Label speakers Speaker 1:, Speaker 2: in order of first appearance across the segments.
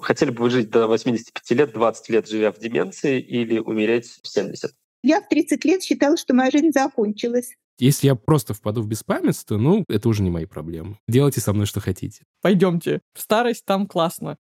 Speaker 1: Хотели бы вы жить до 85 лет, 20 лет живя в деменции или умереть в 70?
Speaker 2: Я в 30 лет считала, что моя жизнь закончилась.
Speaker 3: Если я просто впаду в беспамятство, ну, это уже не мои проблемы. Делайте со мной, что хотите.
Speaker 4: Пойдемте. В старость там классно.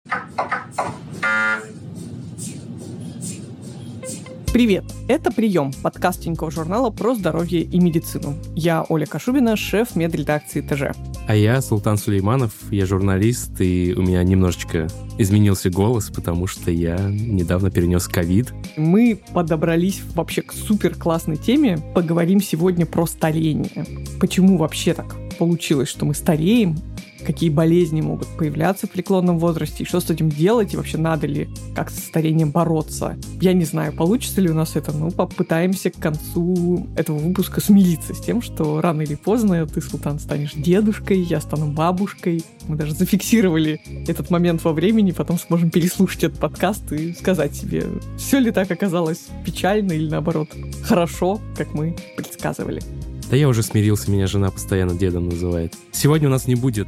Speaker 4: Привет! Это «Прием» — подкаст Тинькофф журнала про здоровье и медицину. Я Оля Кашубина, шеф медредакции ТЖ.
Speaker 3: А я Султан Сулейманов, я журналист, и у меня немножечко изменился голос, потому что я недавно перенес ковид.
Speaker 4: Мы подобрались вообще к супер классной теме. Поговорим сегодня про старение. Почему вообще так получилось, что мы стареем, какие болезни могут появляться в преклонном возрасте, и что с этим делать, и вообще надо ли как с старением бороться. Я не знаю, получится ли у нас это, но попытаемся к концу этого выпуска смириться с тем, что рано или поздно ты, Султан, станешь дедушкой, я стану бабушкой. Мы даже зафиксировали этот момент во времени, потом сможем переслушать этот подкаст и сказать себе, все ли так оказалось печально или наоборот хорошо, как мы предсказывали.
Speaker 3: Да я уже смирился, меня жена постоянно дедом называет. Сегодня у нас не будет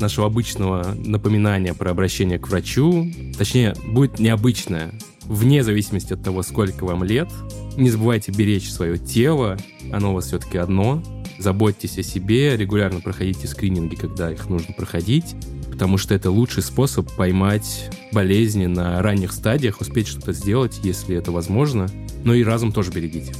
Speaker 3: нашего обычного напоминания про обращение к врачу. Точнее, будет необычное. Вне зависимости от того, сколько вам лет. Не забывайте беречь свое тело. Оно у вас все-таки одно. Заботьтесь о себе, регулярно проходите скрининги, когда их нужно проходить потому что это лучший способ поймать болезни на ранних стадиях, успеть что-то сделать, если это возможно. Но и разум тоже берегите.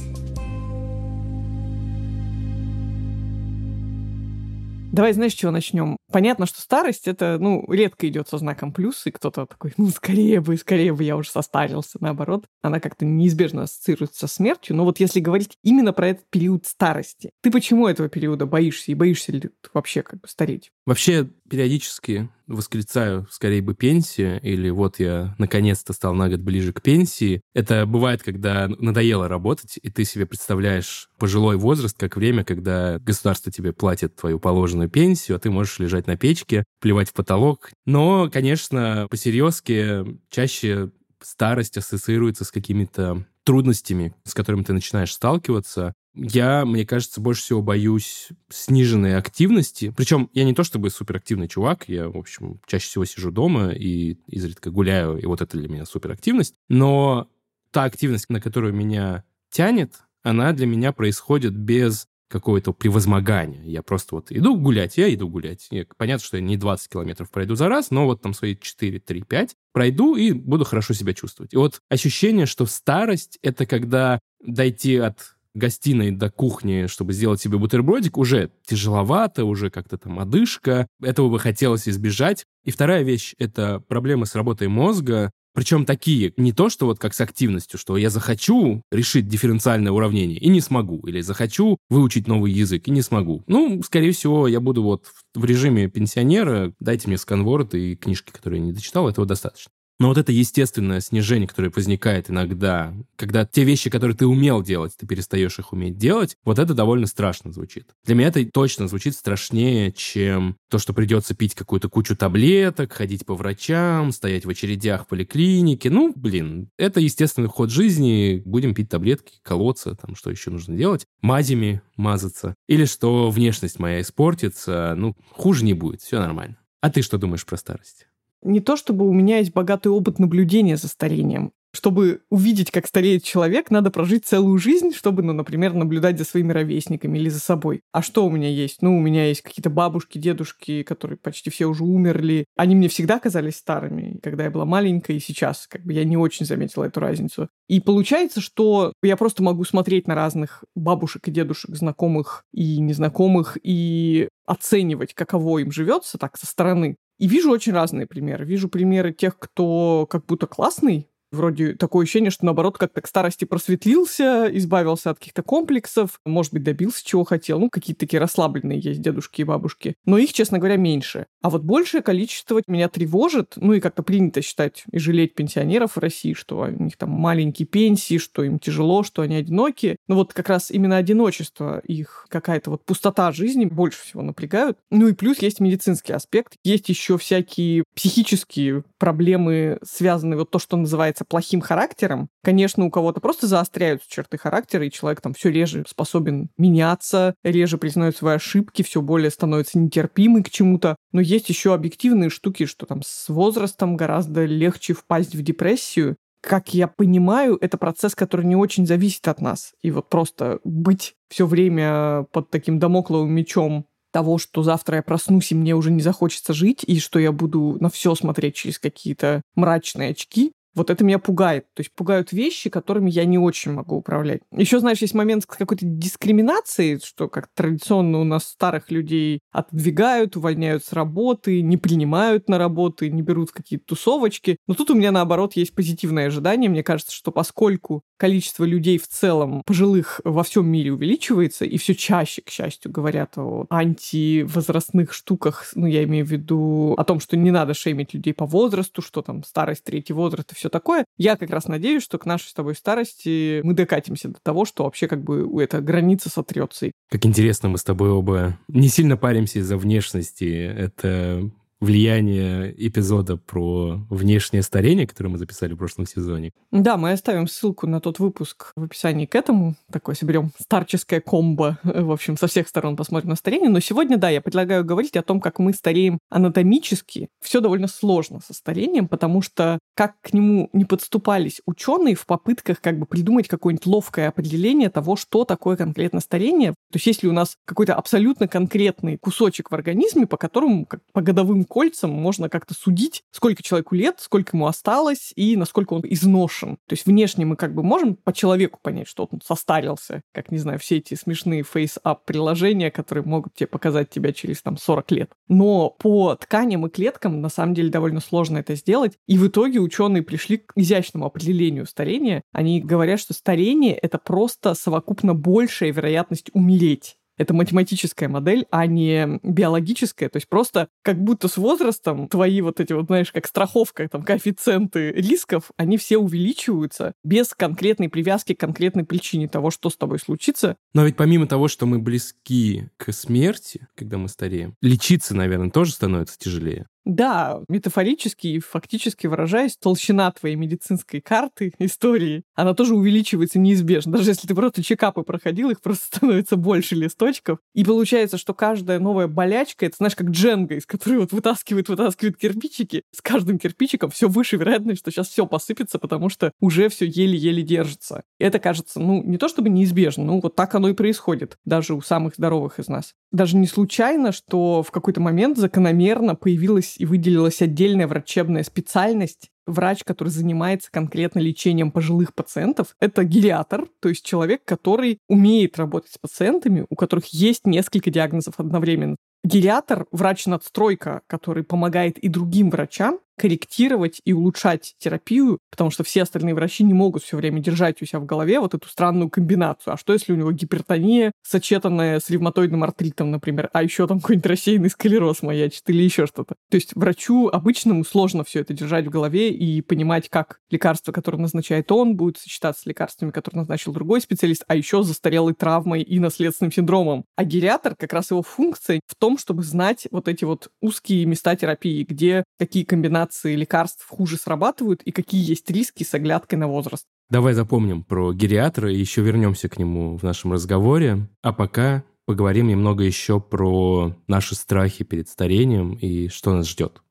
Speaker 4: Давай, знаешь, чего начнем? Понятно, что старость это, ну, редко идет со знаком плюс, и кто-то такой, ну, скорее бы, скорее бы я уже состарился. Наоборот, она как-то неизбежно ассоциируется со смертью. Но вот если говорить именно про этот период старости, ты почему этого периода боишься? И боишься ли ты вообще как бы стареть?
Speaker 3: Вообще, периодически восклицаю скорее бы пенсия, или вот я наконец-то стал на год ближе к пенсии. Это бывает, когда надоело работать, и ты себе представляешь пожилой возраст как время, когда государство тебе платит твою положенную пенсию, а ты можешь лежать на печке, плевать в потолок. Но, конечно, по-серьезки чаще старость ассоциируется с какими-то трудностями, с которыми ты начинаешь сталкиваться. Я, мне кажется, больше всего боюсь сниженной активности. Причем я не то чтобы суперактивный чувак, я, в общем, чаще всего сижу дома и изредка гуляю, и вот это для меня суперактивность. Но та активность, на которую меня тянет, она для меня происходит без какое-то превозмогания. Я просто вот иду гулять, я иду гулять. Я, понятно, что я не 20 километров пройду за раз, но вот там свои 4, 3, 5 пройду и буду хорошо себя чувствовать. И вот ощущение, что старость — это когда дойти от гостиной до кухни, чтобы сделать себе бутербродик, уже тяжеловато, уже как-то там одышка. Этого бы хотелось избежать. И вторая вещь — это проблемы с работой мозга. Причем такие, не то, что вот как с активностью, что я захочу решить дифференциальное уравнение и не смогу, или захочу выучить новый язык и не смогу. Ну, скорее всего, я буду вот в режиме пенсионера, дайте мне сканворд и книжки, которые я не дочитал, этого достаточно. Но вот это естественное снижение, которое возникает иногда, когда те вещи, которые ты умел делать, ты перестаешь их уметь делать, вот это довольно страшно звучит. Для меня это точно звучит страшнее, чем то, что придется пить какую-то кучу таблеток, ходить по врачам, стоять в очередях в поликлинике. Ну, блин, это естественный ход жизни. Будем пить таблетки, колоться, там, что еще нужно делать. Мазями мазаться. Или что внешность моя испортится. Ну, хуже не будет, все нормально. А ты что думаешь про старость?
Speaker 4: Не то чтобы у меня есть богатый опыт наблюдения за старением. Чтобы увидеть, как стареет человек, надо прожить целую жизнь, чтобы, ну, например, наблюдать за своими ровесниками или за собой. А что у меня есть? Ну, у меня есть какие-то бабушки, дедушки, которые почти все уже умерли. Они мне всегда казались старыми, когда я была маленькая, и сейчас. Как бы я не очень заметила эту разницу. И получается, что я просто могу смотреть на разных бабушек и дедушек, знакомых и незнакомых, и оценивать, каково им живется так со стороны. И вижу очень разные примеры. Вижу примеры тех, кто как будто классный, Вроде такое ощущение, что наоборот как-то к старости просветлился, избавился от каких-то комплексов, может быть, добился чего хотел. Ну, какие-то такие расслабленные есть дедушки и бабушки. Но их, честно говоря, меньше. А вот большее количество меня тревожит, ну и как-то принято считать и жалеть пенсионеров в России, что у них там маленькие пенсии, что им тяжело, что они одиноки. Но вот как раз именно одиночество, их какая-то вот пустота жизни больше всего напрягают. Ну и плюс есть медицинский аспект. Есть еще всякие психические проблемы, связанные вот то, что называется является плохим характером. Конечно, у кого-то просто заостряются черты характера, и человек там все реже способен меняться, реже признает свои ошибки, все более становится нетерпимый к чему-то. Но есть еще объективные штуки, что там с возрастом гораздо легче впасть в депрессию, как я понимаю, это процесс, который не очень зависит от нас. И вот просто быть все время под таким домокловым мечом того, что завтра я проснусь, и мне уже не захочется жить, и что я буду на все смотреть через какие-то мрачные очки, вот это меня пугает. То есть пугают вещи, которыми я не очень могу управлять. Еще, знаешь, есть момент какой-то дискриминации, что как традиционно у нас старых людей отодвигают, увольняют с работы, не принимают на работы, не берут какие-то тусовочки. Но тут у меня, наоборот, есть позитивное ожидание. Мне кажется, что поскольку количество людей в целом пожилых во всем мире увеличивается, и все чаще, к счастью, говорят о антивозрастных штуках, ну, я имею в виду о том, что не надо шеймить людей по возрасту, что там старость, третий возраст все такое. Я как раз надеюсь, что к нашей с тобой старости мы докатимся до того, что вообще как бы эта граница сотрется.
Speaker 3: Как интересно, мы с тобой оба не сильно паримся из-за внешности. Это влияние эпизода про внешнее старение, который мы записали в прошлом сезоне.
Speaker 4: Да, мы оставим ссылку на тот выпуск в описании к этому. Такое соберем старческое комбо. В общем, со всех сторон посмотрим на старение. Но сегодня, да, я предлагаю говорить о том, как мы стареем анатомически. Все довольно сложно со старением, потому что как к нему не подступались ученые в попытках как бы придумать какое-нибудь ловкое определение того, что такое конкретно старение. То есть если у нас какой-то абсолютно конкретный кусочек в организме, по которому как, по годовым кольцам можно как-то судить, сколько человеку лет, сколько ему осталось и насколько он изношен. То есть внешне мы как бы можем по человеку понять, что он состарился, как, не знаю, все эти смешные FaceApp приложения, которые могут тебе показать тебя через там 40 лет. Но по тканям и клеткам на самом деле довольно сложно это сделать. И в итоге ученые пришли к изящному определению старения. Они говорят, что старение — это просто совокупно большая вероятность умереть это математическая модель, а не биологическая. То есть просто как будто с возрастом твои вот эти вот, знаешь, как страховка, там, коэффициенты рисков, они все увеличиваются без конкретной привязки к конкретной причине того, что с тобой случится.
Speaker 3: Но ведь помимо того, что мы близки к смерти, когда мы стареем, лечиться, наверное, тоже становится тяжелее.
Speaker 4: Да, метафорически и фактически выражаясь, толщина твоей медицинской карты истории, она тоже увеличивается неизбежно. Даже если ты просто чекапы проходил, их просто становится больше листочков. И получается, что каждая новая болячка, это, знаешь, как дженга, из которой вот вытаскивает, вытаскивает кирпичики. С каждым кирпичиком все выше вероятность, что сейчас все посыпется, потому что уже все еле-еле держится. И это кажется, ну, не то чтобы неизбежно, ну, вот так оно и происходит, даже у самых здоровых из нас. Даже не случайно, что в какой-то момент закономерно появилась и выделилась отдельная врачебная специальность, врач, который занимается конкретно лечением пожилых пациентов, это гериатор, то есть человек, который умеет работать с пациентами, у которых есть несколько диагнозов одновременно. Гериатор — врач-надстройка, который помогает и другим врачам корректировать и улучшать терапию, потому что все остальные врачи не могут все время держать у себя в голове вот эту странную комбинацию. А что, если у него гипертония, сочетанная с ревматоидным артритом, например, а еще там какой-нибудь рассеянный склероз маячит или еще что-то. То есть врачу обычному сложно все это держать в голове и понимать, как лекарство, которое назначает он, будет сочетаться с лекарствами, которые назначил другой специалист, а еще застарелой травмой и наследственным синдромом. А гериатор, как раз его функция в том, чтобы знать вот эти вот узкие места терапии, где какие комбинации комбинации лекарств хуже срабатывают и какие есть риски с оглядкой на возраст.
Speaker 3: Давай запомним про гериатра и еще вернемся к нему в нашем разговоре. А пока поговорим немного еще про наши страхи перед старением и что нас ждет.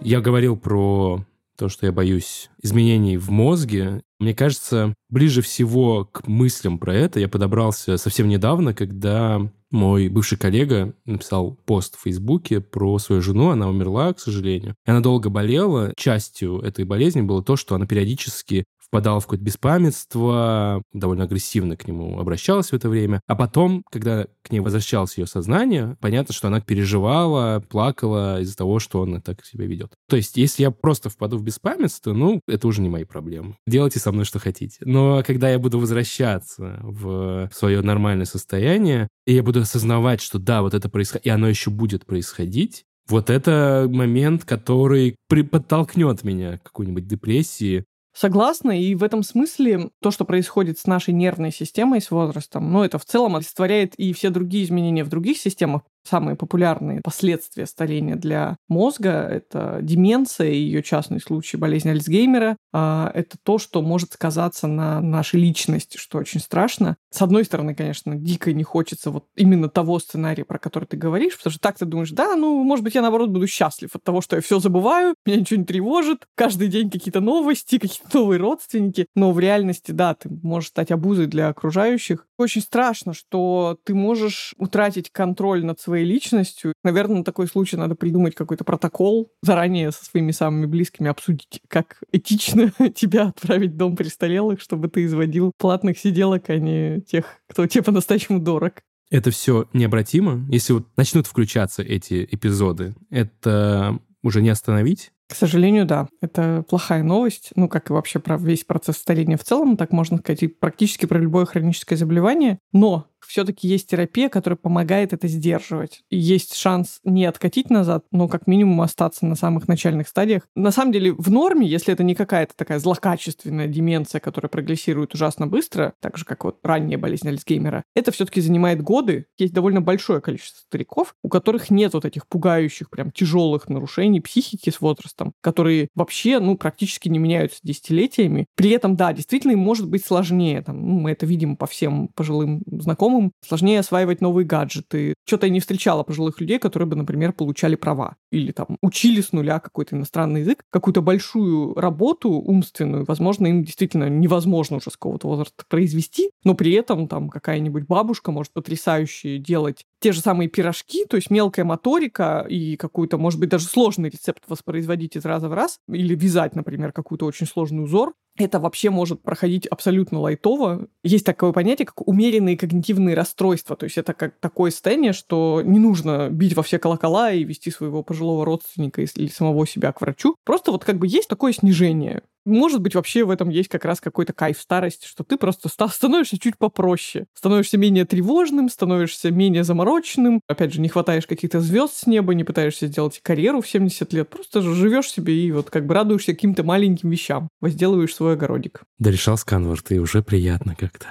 Speaker 3: Я говорил про то, что я боюсь изменений в мозге. Мне кажется, ближе всего к мыслям про это я подобрался совсем недавно, когда мой бывший коллега написал пост в Фейсбуке про свою жену. Она умерла, к сожалению. И она долго болела. Частью этой болезни было то, что она периодически впадала в какое-то беспамятство, довольно агрессивно к нему обращалась в это время. А потом, когда к ней возвращалось ее сознание, понятно, что она переживала, плакала из-за того, что он так себя ведет. То есть, если я просто впаду в беспамятство, ну, это уже не мои проблемы. Делайте со мной, что хотите. Но когда я буду возвращаться в свое нормальное состояние, и я буду осознавать, что да, вот это происходит, и оно еще будет происходить, вот это момент, который подтолкнет меня к какой-нибудь депрессии,
Speaker 4: Согласна, и в этом смысле то, что происходит с нашей нервной системой с возрастом, ну, это в целом олицетворяет и все другие изменения в других системах. Самые популярные последствия старения для мозга — это деменция и ее частный случай болезни Альцгеймера. А, это то, что может сказаться на нашей личности, что очень страшно. С одной стороны, конечно, дико не хочется вот именно того сценария, про который ты говоришь, потому что так ты думаешь, да, ну, может быть, я, наоборот, буду счастлив от того, что я все забываю, меня ничего не тревожит, каждый день какие-то новости, какие-то новые родственники. Но в реальности, да, ты можешь стать обузой для окружающих. Очень страшно, что ты можешь утратить контроль над своей личностью. Наверное, на такой случай надо придумать какой-то протокол, заранее со своими самыми близкими обсудить, как этично тебя отправить в дом престарелых, чтобы ты изводил платных сиделок, а не тех, кто тебе по-настоящему дорог.
Speaker 3: Это все необратимо. Если вот начнут включаться эти эпизоды, это уже не остановить?
Speaker 4: К сожалению, да. Это плохая новость. Ну, как и вообще про весь процесс старения в целом, так можно сказать, и практически про любое хроническое заболевание. Но все-таки есть терапия, которая помогает это сдерживать. Есть шанс не откатить назад, но как минимум остаться на самых начальных стадиях. На самом деле, в норме, если это не какая-то такая злокачественная деменция, которая прогрессирует ужасно быстро, так же, как вот ранняя болезнь Альцгеймера, это все-таки занимает годы. Есть довольно большое количество стариков, у которых нет вот этих пугающих, прям тяжелых нарушений психики с возрастом, которые вообще, ну, практически не меняются десятилетиями. При этом, да, действительно, им может быть сложнее. Там, ну, мы это видим по всем пожилым знакомым, знакомым, сложнее осваивать новые гаджеты. Что-то я не встречала пожилых людей, которые бы, например, получали права или там учили с нуля какой-то иностранный язык, какую-то большую работу умственную, возможно, им действительно невозможно уже с какого-то возраста произвести, но при этом там какая-нибудь бабушка может потрясающе делать те же самые пирожки, то есть мелкая моторика и какую-то, может быть, даже сложный рецепт воспроизводить из раза в раз, или вязать, например, какой-то очень сложный узор, это вообще может проходить абсолютно лайтово. Есть такое понятие, как умеренные когнитивные расстройства. То есть это как такое состояние, что не нужно бить во все колокола и вести своего пожилого родственника или самого себя к врачу. Просто вот как бы есть такое снижение может быть, вообще в этом есть как раз какой-то кайф старости, что ты просто становишься чуть попроще, становишься менее тревожным, становишься менее замороченным, опять же, не хватаешь каких-то звезд с неба, не пытаешься сделать карьеру в 70 лет, просто живешь себе и вот как бы радуешься каким-то маленьким вещам, возделываешь свой огородик.
Speaker 3: Да решал Сканворд, и уже приятно как-то.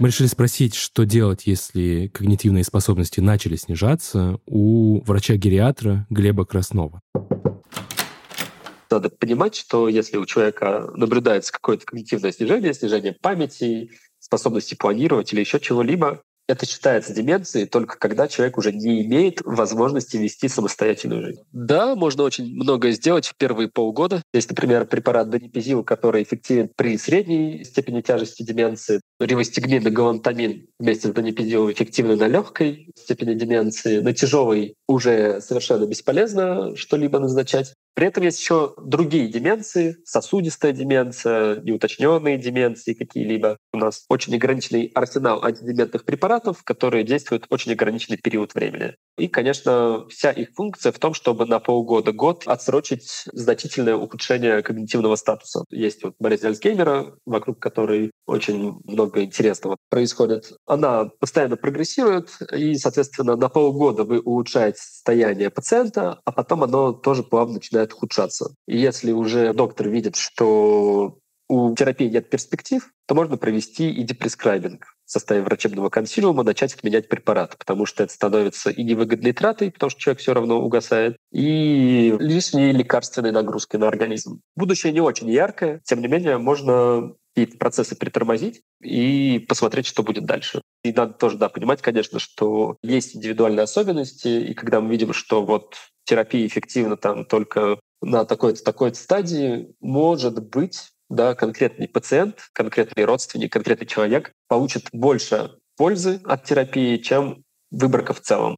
Speaker 3: Мы решили спросить, что делать, если когнитивные способности начали снижаться у врача-гериатра Глеба Краснова
Speaker 1: надо понимать, что если у человека наблюдается какое-то когнитивное снижение, снижение памяти, способности планировать или еще чего-либо, это считается деменцией только когда человек уже не имеет возможности вести самостоятельную жизнь. Да, можно очень многое сделать в первые полгода. Есть, например, препарат донепизил, который эффективен при средней степени тяжести деменции. Ривостигмин и галантамин вместе с донепизилом эффективны на легкой степени деменции. На тяжелой уже совершенно бесполезно что-либо назначать. При этом есть еще другие деменции, сосудистая деменция, неуточненные деменции какие-либо. У нас очень ограниченный арсенал антидементных препаратов, которые действуют очень ограниченный период времени. И, конечно, вся их функция в том, чтобы на полгода-год отсрочить значительное ухудшение когнитивного статуса. Есть вот болезнь Альцгеймера, вокруг которой очень много интересного происходит. Она постоянно прогрессирует, и, соответственно, на полгода вы улучшаете состояние пациента, а потом оно тоже плавно начинает ухудшаться. И если уже доктор видит, что у терапии нет перспектив, то можно провести и депрескрайбинг в составе врачебного консилиума, начать отменять препараты, потому что это становится и невыгодной тратой, потому что человек все равно угасает, и лишней лекарственной нагрузкой на организм. Будущее не очень яркое, тем не менее можно какие-то процессы притормозить и посмотреть, что будет дальше. И надо тоже да, понимать, конечно, что есть индивидуальные особенности, и когда мы видим, что вот терапия эффективна там только на такой-то такой стадии, может быть, да, конкретный пациент, конкретный родственник, конкретный человек получит больше пользы от терапии, чем выборка в целом.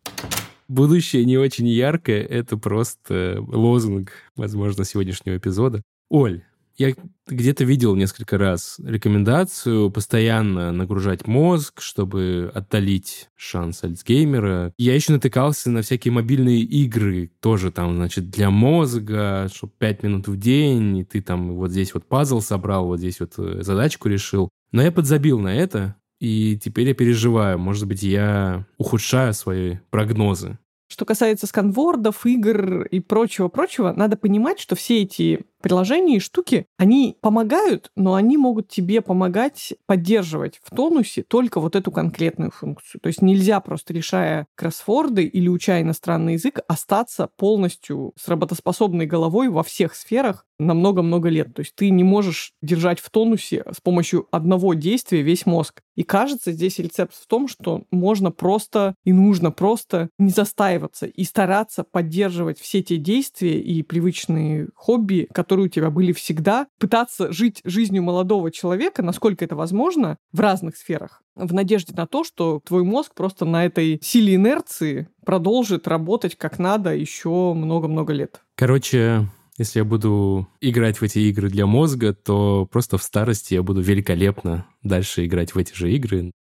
Speaker 3: Будущее не очень яркое, это просто лозунг, возможно, сегодняшнего эпизода. Оль, я где-то видел несколько раз рекомендацию постоянно нагружать мозг, чтобы отдалить шанс Альцгеймера. Я еще натыкался на всякие мобильные игры, тоже там, значит, для мозга, чтобы 5 минут в день, и ты там вот здесь вот пазл собрал, вот здесь вот э, задачку решил. Но я подзабил на это, и теперь я переживаю. Может быть, я ухудшаю свои прогнозы.
Speaker 4: Что касается сканвордов, игр и прочего-прочего, надо понимать, что все эти приложения и штуки, они помогают, но они могут тебе помогать поддерживать в тонусе только вот эту конкретную функцию. То есть нельзя просто решая кроссворды или уча иностранный язык остаться полностью с работоспособной головой во всех сферах на много-много лет. То есть ты не можешь держать в тонусе с помощью одного действия весь мозг. И кажется, здесь рецепт в том, что можно просто и нужно просто не застаиваться и стараться поддерживать все те действия и привычные хобби, которые у тебя были всегда, пытаться жить жизнью молодого человека, насколько это возможно, в разных сферах, в надежде на то, что твой мозг просто на этой силе инерции продолжит работать как надо еще много-много лет.
Speaker 3: Короче, если я буду играть в эти игры для мозга, то просто в старости я буду великолепно дальше играть в эти же игры.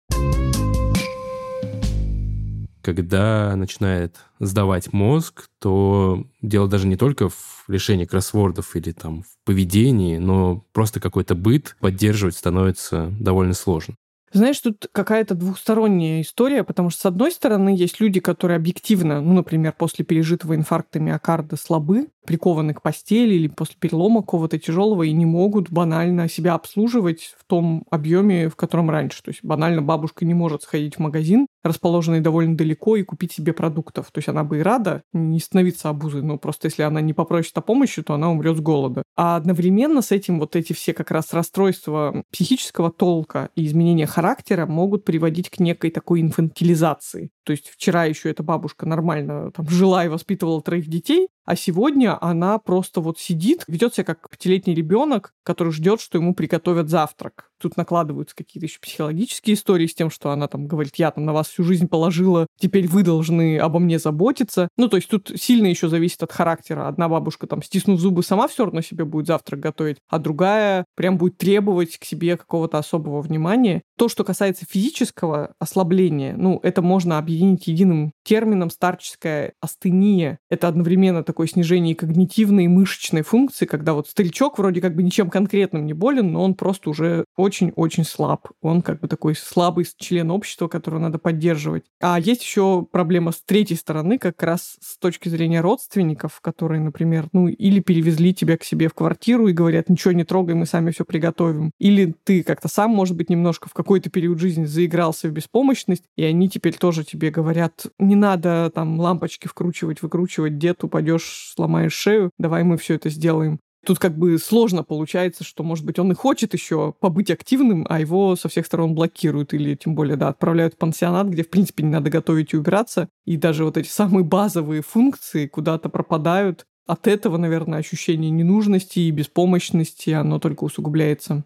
Speaker 3: Когда начинает сдавать мозг, то дело даже не только в решении кроссвордов или там в поведении, но просто какой-то быт поддерживать становится довольно сложно.
Speaker 4: Знаешь, тут какая-то двухсторонняя история, потому что, с одной стороны, есть люди, которые объективно, ну, например, после пережитого инфаркта миокарда слабы, прикованы к постели или после перелома какого-то тяжелого и не могут банально себя обслуживать в том объеме, в котором раньше. То есть банально бабушка не может сходить в магазин, расположенный довольно далеко, и купить себе продуктов. То есть она бы и рада не становиться обузой, но просто если она не попросит о помощи, то она умрет с голода. А одновременно с этим вот эти все как раз расстройства психического толка и изменения характера могут приводить к некой такой инфантилизации. То есть вчера еще эта бабушка нормально там жила и воспитывала троих детей, а сегодня она просто вот сидит, ведет себя как пятилетний ребенок, который ждет, что ему приготовят завтрак. Тут накладываются какие-то еще психологические истории с тем, что она там говорит, я там на вас всю жизнь положила, теперь вы должны обо мне заботиться. Ну, то есть тут сильно еще зависит от характера. Одна бабушка там, стиснув зубы, сама все равно себе будет завтрак готовить, а другая прям будет требовать к себе какого-то особого внимания. То, что касается физического ослабления, ну, это можно объединить единым термином старческая астения. Это одновременно такое снижение когнитивной мышечной функции, когда вот старичок вроде как бы ничем конкретным не болен, но он просто уже очень-очень слаб. Он как бы такой слабый член общества, которого надо поддерживать. А есть еще проблема с третьей стороны, как раз с точки зрения родственников, которые, например, ну, или перевезли тебя к себе в квартиру и говорят, ничего не трогай, мы сами все приготовим. Или ты как-то сам, может быть, немножко в какой-то период жизни заигрался в беспомощность, и они теперь тоже тебе говорят, не надо там лампочки вкручивать, выкручивать, дед, упадешь, сломаешь шею, давай мы все это сделаем. Тут как бы сложно получается, что, может быть, он и хочет еще побыть активным, а его со всех сторон блокируют или, тем более, да, отправляют в пансионат, где, в принципе, не надо готовить и убираться. И даже вот эти самые базовые функции куда-то пропадают. От этого, наверное, ощущение ненужности и беспомощности, оно только усугубляется.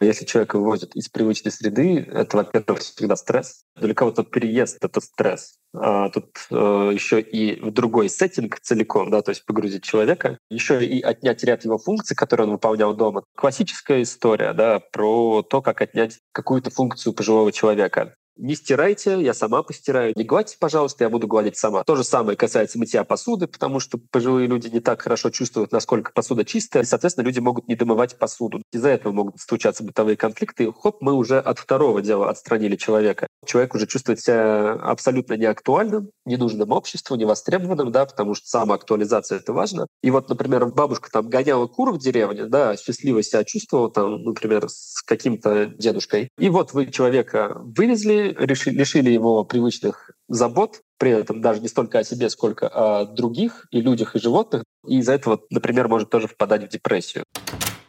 Speaker 1: Если человек вывозит из привычной среды, это, во-первых, всегда стресс. Для кого-то переезд — это стресс. А тут э, еще и в другой сеттинг целиком, да, то есть погрузить человека, еще и отнять ряд его функций, которые он выполнял дома. Классическая история, да, про то, как отнять какую-то функцию пожилого человека не стирайте, я сама постираю. Не гладьте, пожалуйста, я буду гладить сама. То же самое касается мытья посуды, потому что пожилые люди не так хорошо чувствуют, насколько посуда чистая, и, соответственно, люди могут не домывать посуду. Из-за этого могут случаться бытовые конфликты. И, хоп, мы уже от второго дела отстранили человека. Человек уже чувствует себя абсолютно неактуальным, ненужным обществу, невостребованным, да, потому что самоактуализация — это важно. И вот, например, бабушка там гоняла кур в деревне, да, счастливо себя чувствовала там, например, с каким-то дедушкой. И вот вы человека вывезли, лишили, лишили его привычных забот, при этом даже не столько о себе, сколько о других и людях, и животных. И из-за этого, например, может тоже впадать в депрессию.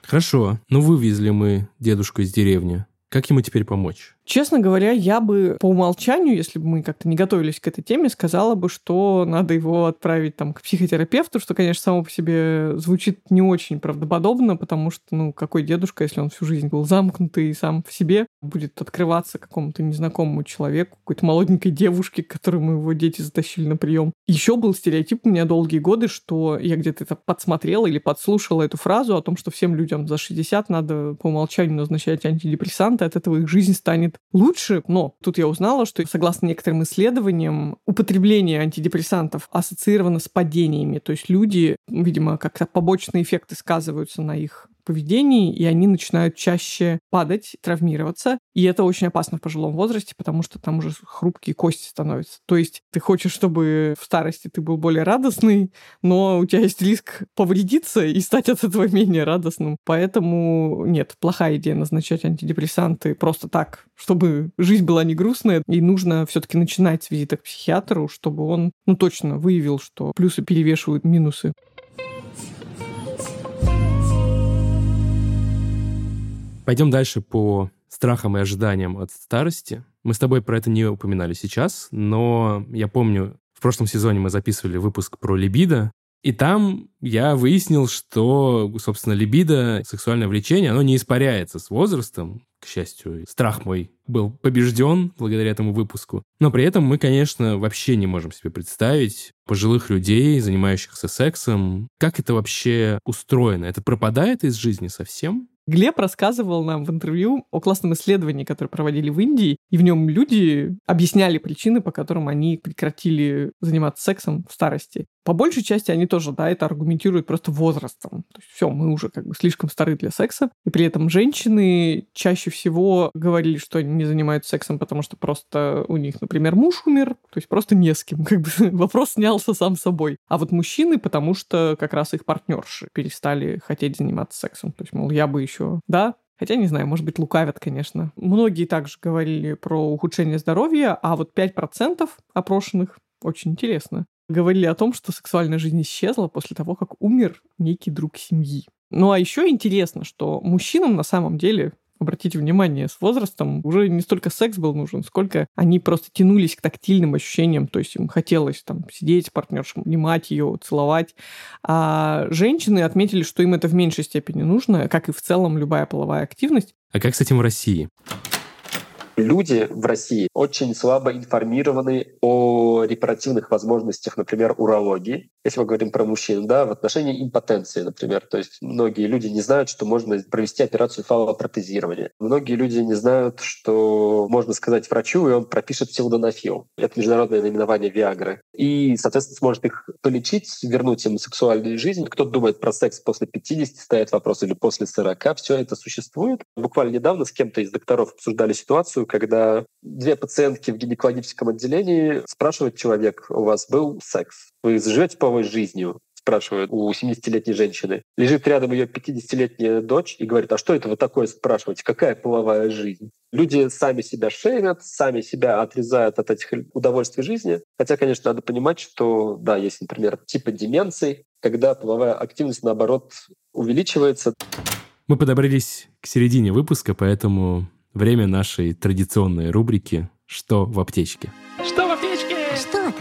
Speaker 3: Хорошо, ну вывезли мы дедушку из деревни. Как ему теперь помочь?
Speaker 4: Честно говоря, я бы по умолчанию, если бы мы как-то не готовились к этой теме, сказала бы, что надо его отправить там к психотерапевту, что, конечно, само по себе звучит не очень правдоподобно, потому что, ну, какой дедушка, если он всю жизнь был замкнутый и сам в себе, будет открываться какому-то незнакомому человеку, какой-то молоденькой девушке, к которой мы его дети затащили на прием. Еще был стереотип у меня долгие годы, что я где-то это подсмотрела или подслушала эту фразу о том, что всем людям за 60 надо по умолчанию назначать антидепрессанты, от этого их жизнь станет лучше, но тут я узнала, что согласно некоторым исследованиям, употребление антидепрессантов ассоциировано с падениями. То есть люди, видимо, как-то побочные эффекты сказываются на их поведений, и они начинают чаще падать, травмироваться. И это очень опасно в пожилом возрасте, потому что там уже хрупкие кости становятся. То есть ты хочешь, чтобы в старости ты был более радостный, но у тебя есть риск повредиться и стать от этого менее радостным. Поэтому нет, плохая идея назначать антидепрессанты просто так, чтобы жизнь была не грустная, и нужно все-таки начинать с визита к психиатру, чтобы он, ну, точно выявил, что плюсы перевешивают минусы.
Speaker 3: Пойдем дальше по страхам и ожиданиям от старости. Мы с тобой про это не упоминали сейчас, но я помню, в прошлом сезоне мы записывали выпуск про либидо, и там я выяснил, что, собственно, либидо, сексуальное влечение, оно не испаряется с возрастом. К счастью, страх мой был побежден благодаря этому выпуску. Но при этом мы, конечно, вообще не можем себе представить пожилых людей, занимающихся сексом. Как это вообще устроено? Это пропадает из жизни совсем?
Speaker 4: Глеб рассказывал нам в интервью о классном исследовании, которое проводили в Индии, и в нем люди объясняли причины, по которым они прекратили заниматься сексом в старости. По большей части они тоже, да, это аргументируют просто возрастом. То есть все, мы уже как бы слишком стары для секса. И при этом женщины чаще всего говорили, что они не занимаются сексом, потому что просто у них, например, муж умер, то есть просто не с кем. Как бы вопрос снялся сам собой. А вот мужчины, потому что как раз их партнерши перестали хотеть заниматься сексом. То есть, мол, я бы еще, да, Хотя, не знаю, может быть, лукавят, конечно. Многие также говорили про ухудшение здоровья, а вот 5% опрошенных очень интересно говорили о том, что сексуальная жизнь исчезла после того, как умер некий друг семьи. Ну а еще интересно, что мужчинам на самом деле обратите внимание, с возрастом уже не столько секс был нужен, сколько они просто тянулись к тактильным ощущениям, то есть им хотелось там сидеть с партнершей, обнимать ее, целовать. А женщины отметили, что им это в меньшей степени нужно, как и в целом любая половая активность.
Speaker 3: А как с этим в России?
Speaker 1: Люди в России очень слабо информированы о репаративных возможностях, например, урологии. Если мы говорим про мужчин, да, в отношении импотенции, например. То есть многие люди не знают, что можно провести операцию фалопротезирования. Многие люди не знают, что можно сказать врачу, и он пропишет силдонафил. Это международное наименование Виагры. И, соответственно, сможет их полечить, вернуть им сексуальную жизнь. Кто-то думает про секс после 50, стоит вопрос, или после 40. Все это существует. Буквально недавно с кем-то из докторов обсуждали ситуацию, когда две пациентки в гинекологическом отделении спрашивают человек, у вас был секс? Вы живете половой жизнью? спрашивают у 70-летней женщины. Лежит рядом ее 50-летняя дочь и говорит, а что это вы такое спрашиваете? Какая половая жизнь? Люди сами себя шеймят, сами себя отрезают от этих удовольствий жизни. Хотя, конечно, надо понимать, что, да, есть, например, типы деменций, когда половая активность, наоборот, увеличивается.
Speaker 3: Мы подобрались к середине выпуска, поэтому Время нашей традиционной рубрики «Что в аптечке?».
Speaker 4: Что в аптечке?
Speaker 5: Что там?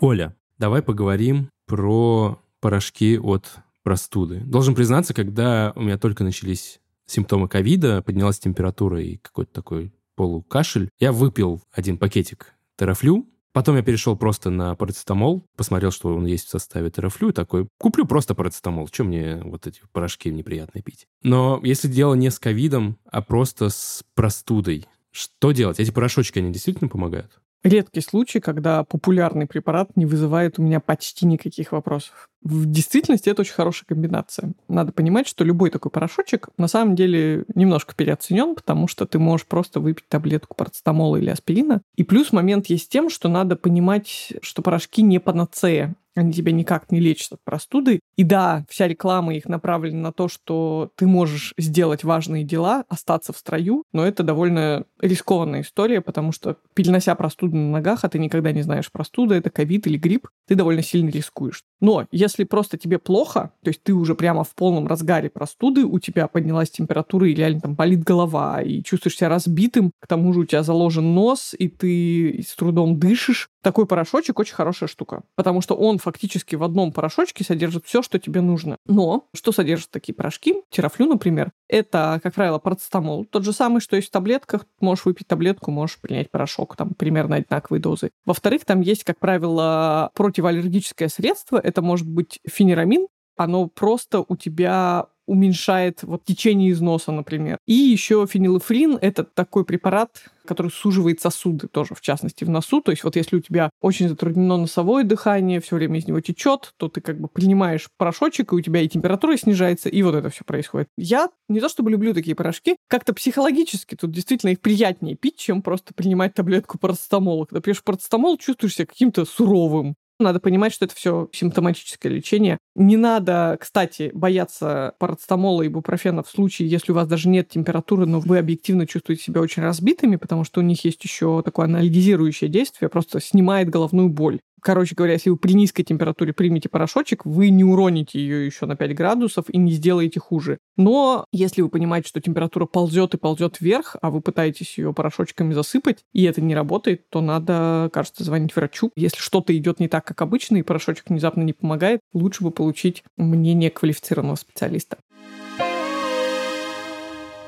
Speaker 3: Оля, давай поговорим про порошки от простуды. Должен признаться, когда у меня только начались симптомы ковида, поднялась температура и какой-то такой полукашель, я выпил один пакетик терафлю, Потом я перешел просто на парацетамол, посмотрел, что он есть в составе терафлю, и такой, куплю просто парацетамол, чем мне вот эти порошки неприятно пить. Но если дело не с ковидом, а просто с простудой, что делать? Эти порошочки, они действительно помогают?
Speaker 4: Редкий случай, когда популярный препарат не вызывает у меня почти никаких вопросов. В действительности это очень хорошая комбинация. Надо понимать, что любой такой порошочек на самом деле немножко переоценен, потому что ты можешь просто выпить таблетку парацетамола или аспирина. И плюс момент есть тем, что надо понимать, что порошки не панацея они тебя никак не лечат от простуды. И да, вся реклама их направлена на то, что ты можешь сделать важные дела, остаться в строю, но это довольно рискованная история, потому что перенося простуду на ногах, а ты никогда не знаешь, простуда это ковид или грипп, ты довольно сильно рискуешь. Но если просто тебе плохо, то есть ты уже прямо в полном разгаре простуды, у тебя поднялась температура и реально там болит голова, и чувствуешь себя разбитым, к тому же у тебя заложен нос, и ты с трудом дышишь, такой порошочек очень хорошая штука, потому что он фактически в одном порошочке содержит все, что тебе нужно. Но что содержат такие порошки? Терафлю, например, это, как правило, парацетамол. Тот же самый, что есть в таблетках. Можешь выпить таблетку, можешь принять порошок, там примерно одинаковые дозы. Во-вторых, там есть, как правило, противоаллергическое средство. Это может быть фенерамин. Оно просто у тебя уменьшает вот течение износа, например. И еще фенилэфрин — это такой препарат, который суживает сосуды тоже, в частности, в носу. То есть вот если у тебя очень затруднено носовое дыхание, все время из него течет, то ты как бы принимаешь порошочек, и у тебя и температура снижается, и вот это все происходит. Я не то чтобы люблю такие порошки, как-то психологически тут действительно их приятнее пить, чем просто принимать таблетку парацетамола. Когда пьешь парацетамол, чувствуешь себя каким-то суровым, надо понимать, что это все симптоматическое лечение. Не надо, кстати, бояться парацетамола и бупрофена в случае, если у вас даже нет температуры, но вы объективно чувствуете себя очень разбитыми, потому что у них есть еще такое анализирующее действие, просто снимает головную боль. Короче говоря, если вы при низкой температуре примете порошочек, вы не уроните ее еще на 5 градусов и не сделаете хуже. Но если вы понимаете, что температура ползет и ползет вверх, а вы пытаетесь ее порошочками засыпать, и это не работает, то надо, кажется, звонить врачу. Если что-то идет не так, как обычно, и порошочек внезапно не помогает, лучше бы получить мнение квалифицированного специалиста.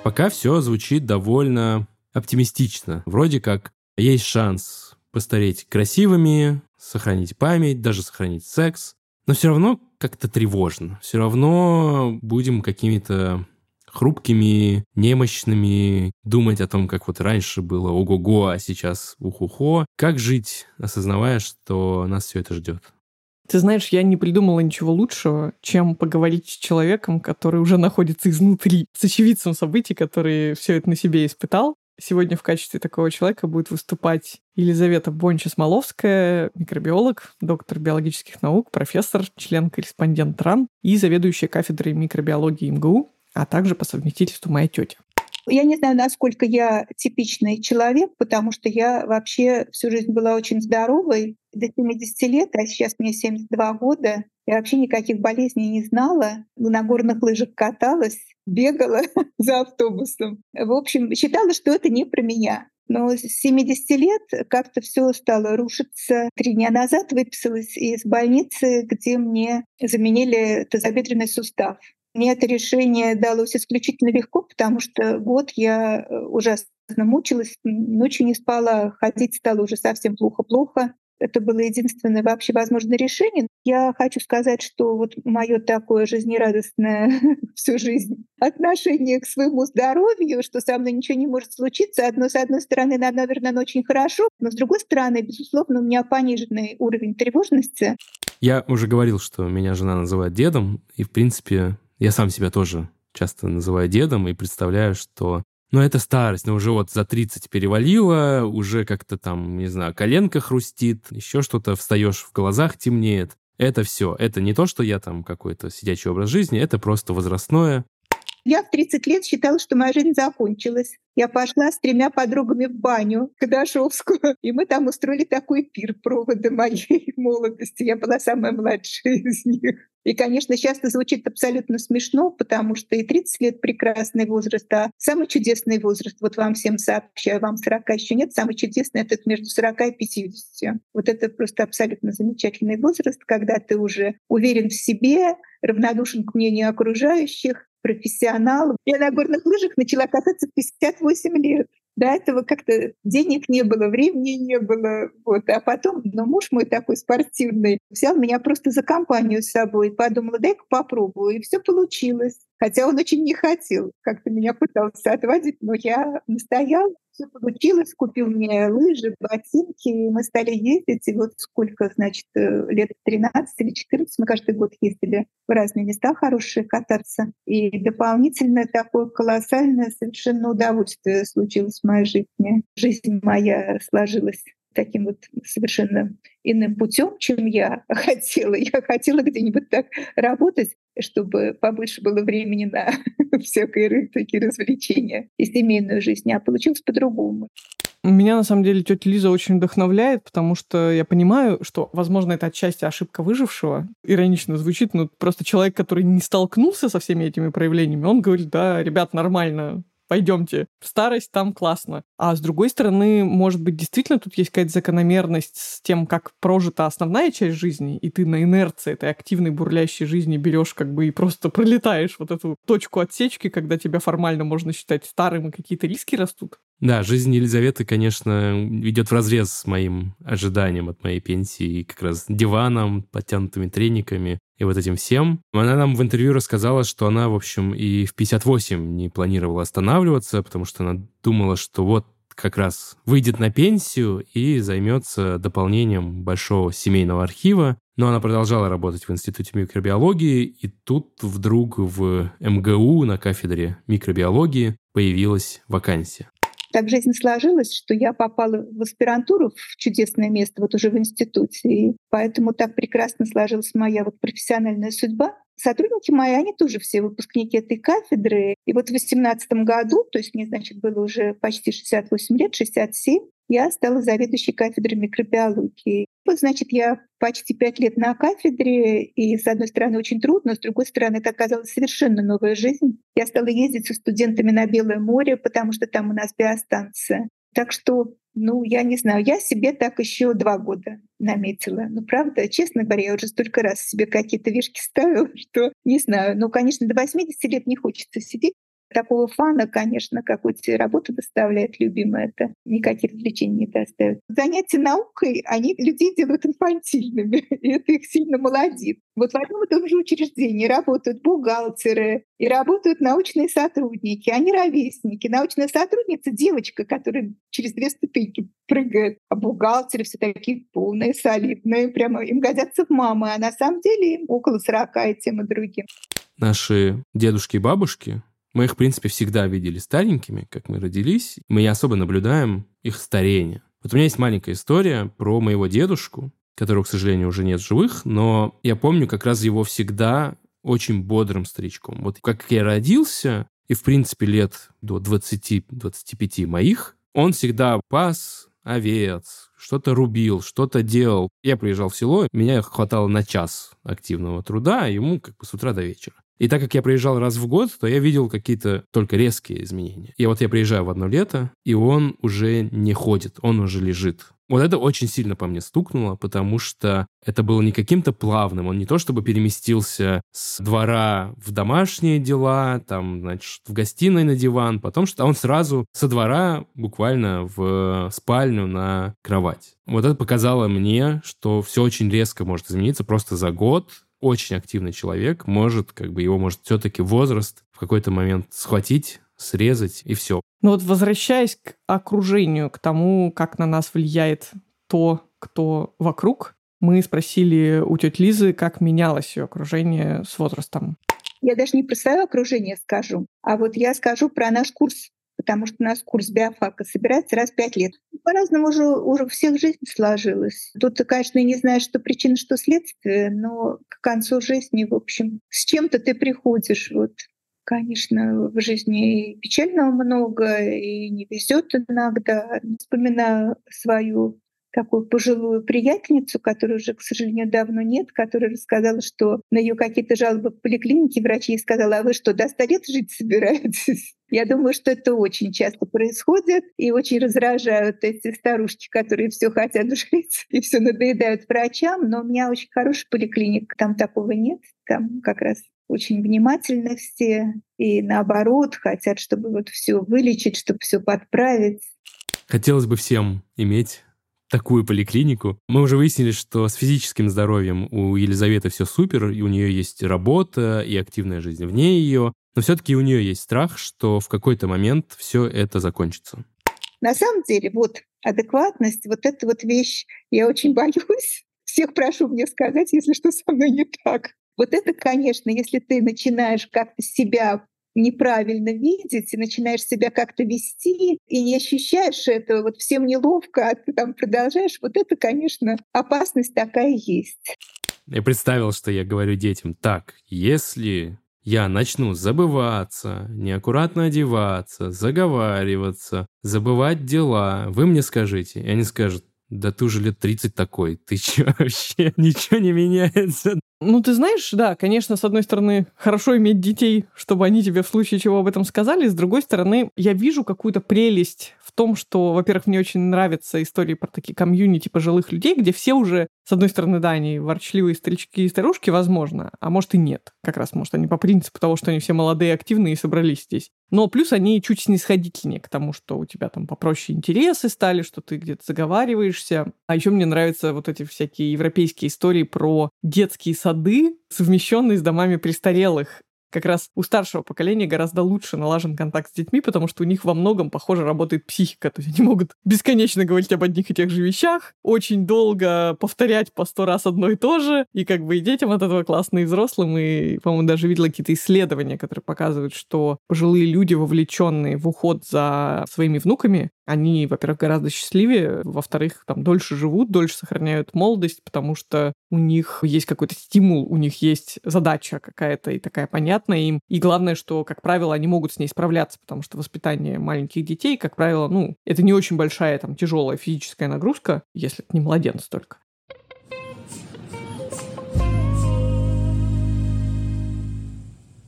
Speaker 3: Пока все звучит довольно оптимистично. Вроде как есть шанс постареть красивыми, сохранить память, даже сохранить секс. Но все равно как-то тревожно. Все равно будем какими-то хрупкими, немощными, думать о том, как вот раньше было ого-го, а сейчас ухухо. Как жить, осознавая, что нас все это ждет?
Speaker 4: Ты знаешь, я не придумала ничего лучшего, чем поговорить с человеком, который уже находится изнутри, с очевидцем событий, который все это на себе испытал. Сегодня в качестве такого человека будет выступать Елизавета Бонча-Смоловская, микробиолог, доктор биологических наук, профессор, член-корреспондент РАН и заведующая кафедрой микробиологии МГУ, а также по совместительству моя тетя.
Speaker 2: Я не знаю, насколько я типичный человек, потому что я вообще всю жизнь была очень здоровой, до 70 лет, а сейчас мне 72 года. Я вообще никаких болезней не знала. На горных лыжах каталась, бегала за автобусом. В общем, считала, что это не про меня. Но с 70 лет как-то все стало рушиться. Три дня назад выписалась из больницы, где мне заменили тазобедренный сустав. Мне это решение далось исключительно легко, потому что год я э, ужасно мучилась, ночью не спала, ходить стало уже совсем плохо-плохо. Это было единственное вообще возможное решение. Я хочу сказать, что вот мое такое жизнерадостное всю жизнь отношение к своему здоровью, что со мной ничего не может случиться, одно с одной стороны, наверное, очень хорошо, но с другой стороны, безусловно, у меня пониженный уровень тревожности.
Speaker 3: Я уже говорил, что меня жена называет дедом, и, в принципе, я сам себя тоже часто называю дедом и представляю, что ну, это старость, но уже вот за 30 перевалило, уже как-то там, не знаю, коленка хрустит, еще что-то, встаешь в глазах, темнеет. Это все. Это не то, что я там какой-то сидячий образ жизни, это просто возрастное.
Speaker 2: Я в 30 лет считала, что моя жизнь закончилась. Я пошла с тремя подругами в баню к Дашовскую, и мы там устроили такой пир провода моей молодости. Я была самая младшая из них. И, конечно, сейчас это звучит абсолютно смешно, потому что и 30 лет — прекрасный возраст, а самый чудесный возраст, вот вам всем сообщаю, вам 40 еще нет, самый чудесный — это между 40 и 50. Вот это просто абсолютно замечательный возраст, когда ты уже уверен в себе, равнодушен к мнению окружающих, профессионал. Я на горных лыжах начала кататься в 58 лет. До этого как-то денег не было, времени не было. Вот. А потом, ну, муж мой такой спортивный взял меня просто за компанию с собой. Подумала, дай-ка попробую. И все получилось. Хотя он очень не хотел, как-то меня пытался отводить, но я настояла, все получилось, купил мне лыжи, ботинки, и мы стали ездить, и вот сколько, значит, э, лет 13 или 14 мы каждый год ездили в разные места хорошие кататься. И дополнительно такое колоссальное совершенно удовольствие случилось в моей жизни. Жизнь моя сложилась таким вот совершенно иным путем, чем я хотела. Я хотела где-нибудь так работать, чтобы побольше было времени на всякие такие развлечения и семейную жизнь, а получилось по-другому.
Speaker 4: Меня, на самом деле, тетя Лиза очень вдохновляет, потому что я понимаю, что, возможно, это отчасти ошибка выжившего. Иронично звучит, но просто человек, который не столкнулся со всеми этими проявлениями, он говорит, да, ребят, нормально, пойдемте, в старость там классно. А с другой стороны, может быть, действительно тут есть какая-то закономерность с тем, как прожита основная часть жизни, и ты на инерции этой активной бурлящей жизни берешь как бы и просто пролетаешь вот эту точку отсечки, когда тебя формально можно считать старым, и какие-то риски растут.
Speaker 3: Да, жизнь Елизаветы, конечно, идет разрез с моим ожиданием от моей пенсии, как раз диваном, подтянутыми трениками. И вот этим всем. Она нам в интервью рассказала, что она, в общем, и в 58 не планировала останавливаться, потому что она думала, что вот как раз выйдет на пенсию и займется дополнением большого семейного архива. Но она продолжала работать в Институте микробиологии, и тут вдруг в МГУ на кафедре микробиологии появилась вакансия.
Speaker 2: Так жизнь сложилась, что я попала в аспирантуру в чудесное место, вот уже в институте. И поэтому так прекрасно сложилась моя вот профессиональная судьба. Сотрудники мои, они тоже все выпускники этой кафедры. И вот в 2018 году, то есть мне, значит, было уже почти 68 лет, 67, я стала заведующей кафедрой микробиологии. Вот, значит, я почти пять лет на кафедре, и, с одной стороны, очень трудно, с другой стороны, это оказалась совершенно новая жизнь. Я стала ездить со студентами на Белое море, потому что там у нас биостанция. Так что, ну, я не знаю, я себе так еще два года наметила. Ну, правда, честно говоря, я уже столько раз себе какие-то вешки ставила, что не знаю. Ну, конечно, до 80 лет не хочется сидеть, такого фана, конечно, какую тебе работу доставляет любимая, это никаких развлечений не доставит. Занятия наукой, они людей делают инфантильными, и это их сильно молодит. Вот в одном и том же учреждении работают бухгалтеры и работают научные сотрудники, они ровесники. Научная сотрудница — девочка, которая через две ступеньки прыгает, а бухгалтеры все такие полные, солидные, прямо им годятся в мамы, а на самом деле им около 40 и тем и другим.
Speaker 3: Наши дедушки и бабушки мы их, в принципе, всегда видели старенькими, как мы родились. Мы не особо наблюдаем их старение. Вот у меня есть маленькая история про моего дедушку, которого, к сожалению, уже нет живых, но я помню как раз его всегда очень бодрым старичком. Вот как я родился, и, в принципе, лет до 20-25 моих, он всегда пас овец, что-то рубил, что-то делал. Я приезжал в село, меня хватало на час активного труда, ему как бы с утра до вечера. И так как я приезжал раз в год, то я видел какие-то только резкие изменения. И вот я приезжаю в одно лето, и он уже не ходит, он уже лежит. Вот это очень сильно по мне стукнуло, потому что это было не каким-то плавным. Он не то чтобы переместился с двора в домашние дела, там, значит, в гостиной на диван, потом что он сразу со двора буквально в спальню на кровать. Вот это показало мне, что все очень резко может измениться просто за год, очень активный человек может, как бы его может все-таки возраст в какой-то момент схватить, срезать и все.
Speaker 4: Ну вот возвращаясь к окружению, к тому, как на нас влияет то, кто вокруг, мы спросили у тети Лизы, как менялось ее окружение с возрастом.
Speaker 2: Я даже не про свое окружение скажу, а вот я скажу про наш курс потому что у нас курс биофака собирается раз в пять лет. По-разному уже, уже всех жизнь сложилась. Тут конечно, не знаешь, что причина, что следствие, но к концу жизни, в общем, с чем-то ты приходишь. Вот. Конечно, в жизни и печального много, и не везет иногда. Вспоминаю свою такую пожилую приятельницу, которой уже, к сожалению, давно нет, которая рассказала, что на ее какие-то жалобы в поликлинике врачи ей сказала, а вы что, до 100 лет жить собираетесь? Я думаю, что это очень часто происходит и очень раздражают эти старушки, которые все хотят жить и все надоедают врачам. Но у меня очень хороший поликлиник, там такого нет. Там как раз очень внимательны все и наоборот хотят, чтобы вот все вылечить, чтобы все подправить.
Speaker 3: Хотелось бы всем иметь такую поликлинику. Мы уже выяснили, что с физическим здоровьем у Елизаветы все супер, и у нее есть работа и активная жизнь вне ее, но все-таки у нее есть страх, что в какой-то момент все это закончится.
Speaker 2: На самом деле, вот адекватность, вот эта вот вещь, я очень боюсь. Всех прошу мне сказать, если что со мной не так. Вот это, конечно, если ты начинаешь как-то себя неправильно видеть, и начинаешь себя как-то вести, и не ощущаешь этого, вот всем неловко, а ты там продолжаешь, вот это, конечно, опасность такая есть.
Speaker 3: Я представил, что я говорю детям, так, если я начну забываться, неаккуратно одеваться, заговариваться, забывать дела, вы мне скажите, и они скажут, да ты уже лет 30 такой, ты чё вообще, ничего не меняется.
Speaker 4: Ну, ты знаешь, да, конечно, с одной стороны, хорошо иметь детей, чтобы они тебе в случае чего об этом сказали. С другой стороны, я вижу какую-то прелесть в том, что, во-первых, мне очень нравятся истории про такие комьюнити пожилых людей, где все уже, с одной стороны, да, они ворчливые старички и старушки, возможно, а может и нет. Как раз, может, они по принципу того, что они все молодые, активные и собрались здесь. Но плюс они чуть снисходительнее к тому, что у тебя там попроще интересы стали, что ты где-то заговариваешься. А еще мне нравятся вот эти всякие европейские истории про детские сады, совмещенные с домами престарелых как раз у старшего поколения гораздо лучше налажен контакт с детьми, потому что у них во многом, похоже, работает психика. То есть они могут бесконечно говорить об одних и тех же вещах, очень долго повторять по сто раз одно и то же, и как бы и детям от этого классно, и взрослым. И, по-моему, даже видела какие-то исследования, которые показывают, что пожилые люди, вовлеченные в уход за своими внуками, они, во-первых, гораздо счастливее, во-вторых, там дольше живут, дольше сохраняют молодость, потому что у них есть какой-то стимул, у них есть задача какая-то и такая понятная им. И главное, что, как правило, они могут с ней справляться, потому что воспитание маленьких детей, как правило, ну, это не очень большая, там, тяжелая физическая нагрузка, если это не младенец только.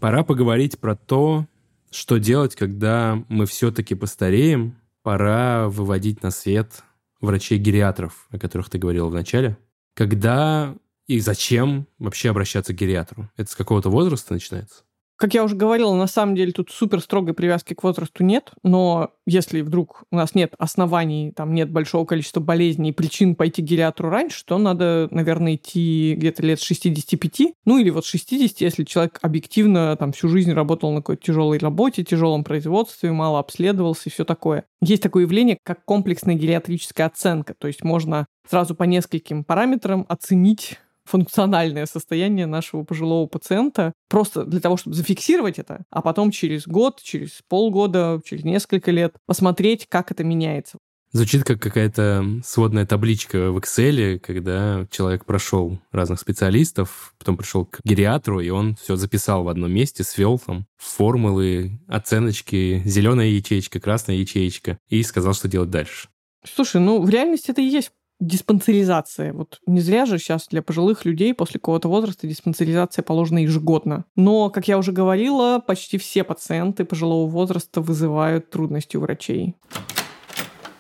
Speaker 3: Пора поговорить про то, что делать, когда мы все-таки постареем, пора выводить на свет врачей-гериатров, о которых ты говорил в начале. Когда и зачем вообще обращаться к гериатру? Это с какого-то возраста начинается?
Speaker 4: Как я уже говорила, на самом деле тут супер строгой привязки к возрасту нет, но если вдруг у нас нет оснований, там нет большого количества болезней и причин пойти к гериатру раньше, то надо, наверное, идти где-то лет 65, ну или вот 60, если человек объективно там всю жизнь работал на какой-то тяжелой работе, тяжелом производстве, мало обследовался и все такое. Есть такое явление, как комплексная гериатрическая оценка, то есть можно сразу по нескольким параметрам оценить функциональное состояние нашего пожилого пациента, просто для того, чтобы зафиксировать это, а потом через год, через полгода, через несколько лет посмотреть, как это меняется.
Speaker 3: Звучит как какая-то сводная табличка в Excel, когда человек прошел разных специалистов, потом пришел к гериатру, и он все записал в одном месте, свел там формулы, оценочки, зеленая ячеечка, красная ячеечка, и сказал, что делать дальше.
Speaker 4: Слушай, ну в реальности это и есть диспансеризация. Вот не зря же сейчас для пожилых людей после какого-то возраста диспансеризация положена ежегодно. Но, как я уже говорила, почти все пациенты пожилого возраста вызывают трудности у врачей.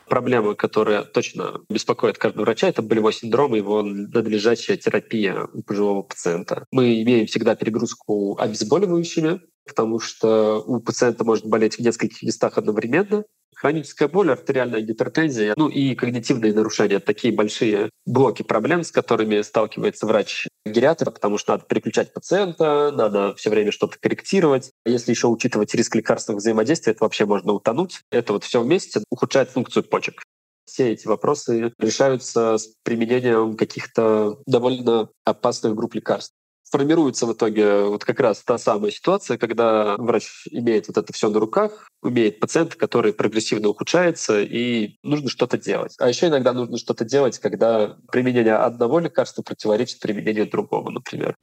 Speaker 1: Проблема, которая точно беспокоит каждого врача, это болевой синдром и его надлежащая терапия у пожилого пациента. Мы имеем всегда перегрузку обезболивающими, потому что у пациента может болеть в нескольких местах одновременно. Хроническая боль, артериальная гипертензия, ну и когнитивные нарушения — такие большие блоки проблем, с которыми сталкивается врач-гериатр, потому что надо переключать пациента, надо все время что-то корректировать. Если еще учитывать риск лекарственных взаимодействия, это вообще можно утонуть. Это вот все вместе ухудшает функцию почек все эти вопросы решаются с применением каких-то довольно опасных групп лекарств формируется в итоге вот как раз та самая ситуация, когда врач имеет вот это все на руках, умеет пациент, который прогрессивно ухудшается, и нужно что-то делать. А еще иногда нужно что-то делать, когда применение одного лекарства противоречит применению другого, например.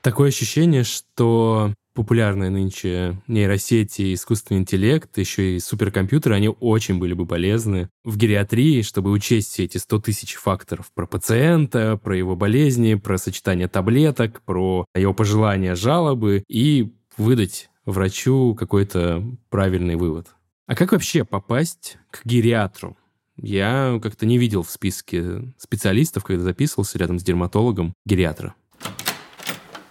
Speaker 3: Такое ощущение, что популярные нынче нейросети искусственный интеллект, еще и суперкомпьютеры, они очень были бы полезны в гериатрии, чтобы учесть все эти 100 тысяч факторов про пациента, про его болезни, про сочетание таблеток, про его пожелания, жалобы и выдать врачу какой-то правильный вывод. А как вообще попасть к гериатру? Я как-то не видел в списке специалистов, когда записывался рядом с дерматологом гериатра.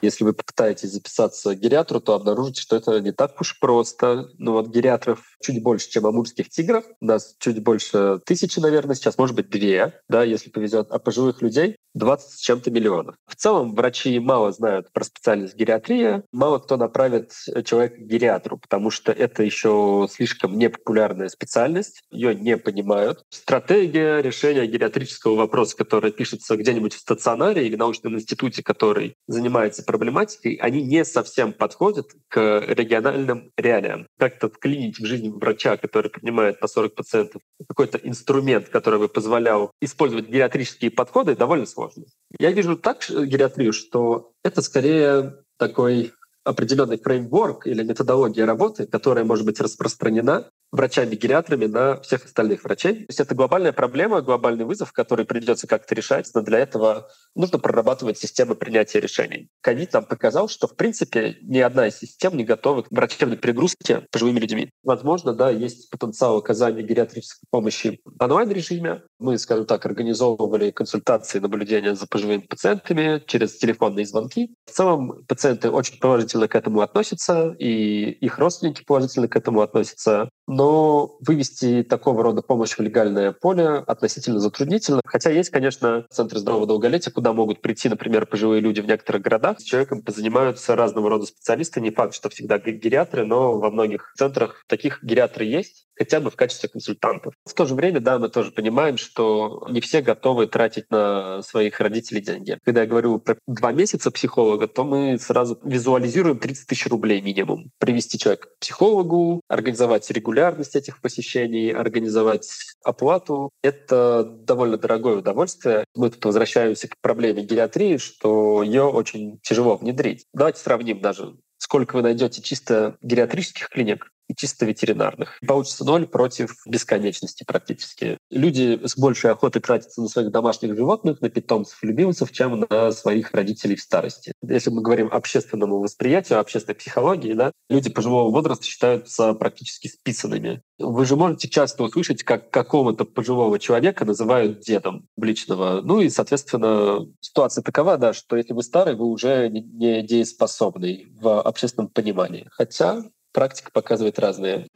Speaker 1: Если вы попытаетесь записаться к гериатру, то обнаружите, что это не так уж просто. Ну вот гериатров чуть больше, чем амурских тигров. У нас чуть больше тысячи, наверное, сейчас, может быть, две, да, если повезет. А пожилых людей 20 с чем-то миллионов. В целом врачи мало знают про специальность гериатрия, мало кто направит человека к гериатру, потому что это еще слишком непопулярная специальность, ее не понимают. Стратегия решения гериатрического вопроса, которая пишется где-нибудь в стационаре или научном институте, который занимается проблематикой, они не совсем подходят к региональным реалиям. Как-то вклинить в жизнь врача, который принимает по 40 пациентов, какой-то инструмент, который бы позволял использовать гериатрические подходы, довольно сложно. Я вижу так гериатрию, что это скорее такой определенный фреймворк или методология работы, которая может быть распространена врачами-гериатрами на всех остальных врачей. То есть это глобальная проблема, глобальный вызов, который придется как-то решать, но для этого нужно прорабатывать системы принятия решений. Ковид нам показал, что, в принципе, ни одна из систем не готова к врачебной перегрузке пожилыми людьми. Возможно, да, есть потенциал оказания гериатрической помощи в онлайн-режиме. Мы, скажем так, организовывали консультации, наблюдения за пожилыми пациентами через телефонные звонки. В целом пациенты очень положительно к этому относятся, и их родственники положительно к этому относятся. Но вывести такого рода помощь в легальное поле относительно затруднительно. Хотя есть, конечно, центры здорового долголетия, куда могут прийти, например, пожилые люди в некоторых городах. С человеком позанимаются разного рода специалисты. Не факт, что всегда гериатры, но во многих центрах таких гериатры есть хотя бы в качестве консультантов. В то же время, да, мы тоже понимаем, что не все готовы тратить на своих родителей деньги. Когда я говорю про два месяца психолога, то мы сразу визуализируем 30 тысяч рублей минимум. Привести человека к психологу, организовать регулярность этих посещений, организовать оплату. Это довольно дорогое удовольствие. Мы тут возвращаемся к проблеме гериатрии, что ее очень тяжело внедрить. Давайте сравним даже сколько вы найдете чисто гериатрических клиник и чисто ветеринарных. Получится ноль против бесконечности практически. Люди с большей охотой тратятся на своих домашних животных, на питомцев любимцев, чем на своих родителей в старости. Если мы говорим общественному восприятию, общественной психологии, да, люди пожилого возраста считаются практически списанными. Вы же можете часто услышать, как какого-то пожилого человека называют дедом личного. Ну и, соответственно, ситуация такова, да, что если вы старый, вы уже не дееспособный в общественном понимании. Хотя практика показывает разные.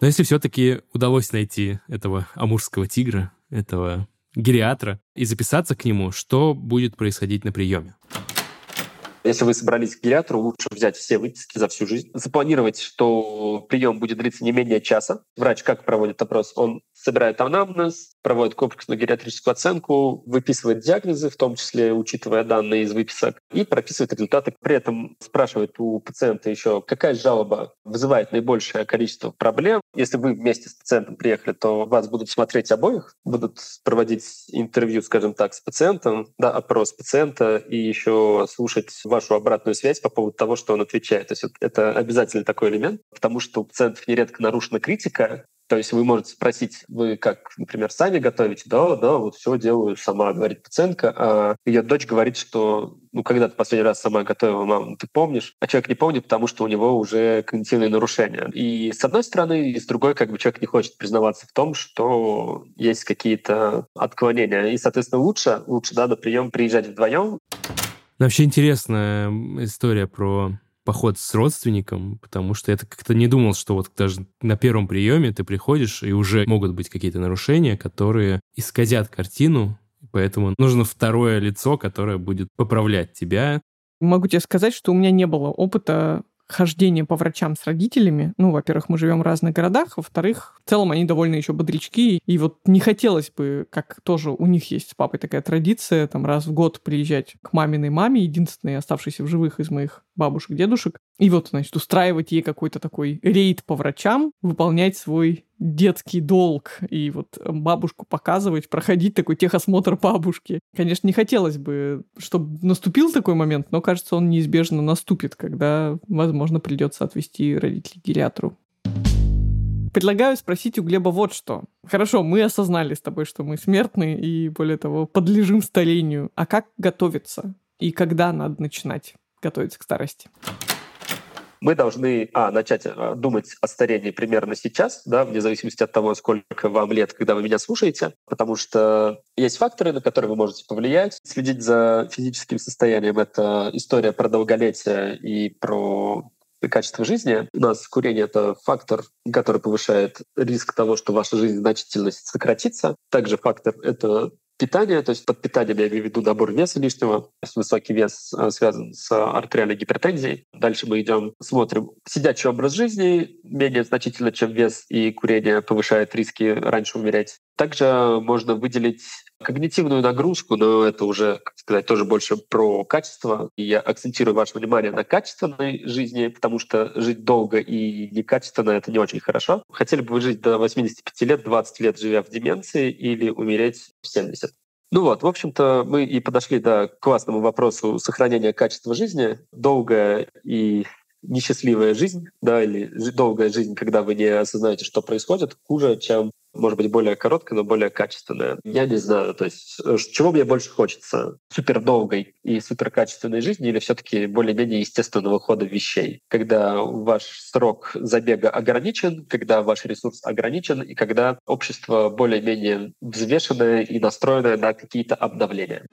Speaker 3: Но если все-таки удалось найти этого амурского тигра, этого гериатра, и записаться к нему, что будет происходить на приеме?
Speaker 1: Если вы собрались к гериатру, лучше взять все выписки за всю жизнь, запланировать, что прием будет длиться не менее часа. Врач как проводит опрос? Он собирает анамнез, проводит комплексную гериатрическую оценку, выписывает диагнозы, в том числе учитывая данные из выписок, и прописывает результаты. При этом спрашивает у пациента еще, какая жалоба вызывает наибольшее количество проблем. Если вы вместе с пациентом приехали, то вас будут смотреть обоих, будут проводить интервью, скажем так, с пациентом, да, опрос пациента и еще слушать вашу обратную связь по поводу того, что он отвечает. То есть это обязательно такой элемент, потому что у пациентов нередко нарушена критика, то есть вы можете спросить, вы как, например, сами готовите? Да, да, вот все делаю сама, говорит пациентка. А ее дочь говорит, что ну, когда ты последний раз сама готовила, мам, ты помнишь? А человек не помнит, потому что у него уже когнитивные нарушения. И с одной стороны, и с другой, как бы человек не хочет признаваться в том, что есть какие-то отклонения. И, соответственно, лучше, лучше да, на прием приезжать вдвоем.
Speaker 3: Вообще интересная история про поход с родственником, потому что я как-то не думал, что вот даже на первом приеме ты приходишь, и уже могут быть какие-то нарушения, которые исказят картину, поэтому нужно второе лицо, которое будет поправлять тебя.
Speaker 4: Могу тебе сказать, что у меня не было опыта хождение по врачам с родителями. Ну, во-первых, мы живем в разных городах, во-вторых, в целом они довольно еще бодрячки, и вот не хотелось бы, как тоже у них есть с папой такая традиция, там раз в год приезжать к маминой маме, единственной оставшейся в живых из моих бабушек, дедушек, и вот, значит, устраивать ей какой-то такой рейд по врачам, выполнять свой детский долг и вот бабушку показывать, проходить такой техосмотр бабушки. Конечно, не хотелось бы, чтобы наступил такой момент, но кажется, он неизбежно наступит, когда, возможно, придется отвести родителей к гериатру. Предлагаю спросить у Глеба вот что. Хорошо, мы осознали с тобой, что мы смертные и, более того, подлежим старению. А как готовиться? И когда надо начинать готовиться к старости?
Speaker 1: мы должны а, начать а, думать о старении примерно сейчас, да, вне зависимости от того, сколько вам лет, когда вы меня слушаете, потому что есть факторы, на которые вы можете повлиять. Следить за физическим состоянием — это история про долголетие и про качество жизни. У нас курение — это фактор, который повышает риск того, что ваша жизнь значительно сократится. Также фактор — это питание, то есть под питанием я имею в виду набор веса лишнего. Высокий вес э, связан с артериальной гипертензией. Дальше мы идем, смотрим сидячий образ жизни, менее значительно, чем вес и курение повышает риски раньше умереть. Также можно выделить когнитивную нагрузку, но это уже, как сказать, тоже больше про качество. И я акцентирую ваше внимание на качественной жизни, потому что жить долго и некачественно — это не очень хорошо. Хотели бы вы жить до 85 лет, 20 лет живя в деменции или умереть в 70? Ну вот, в общем-то, мы и подошли до классному вопросу сохранения качества жизни. Долгая и несчастливая жизнь, да, или долгая жизнь, когда вы не осознаете, что происходит, хуже, чем может быть, более короткая, но более качественная. Я не знаю, то есть э, чего мне больше хочется? Супер долгой и супер качественной жизни или все таки более-менее естественного хода вещей? Когда ваш срок забега ограничен, когда ваш ресурс ограничен и когда общество более-менее взвешенное и настроенное на какие-то обновления.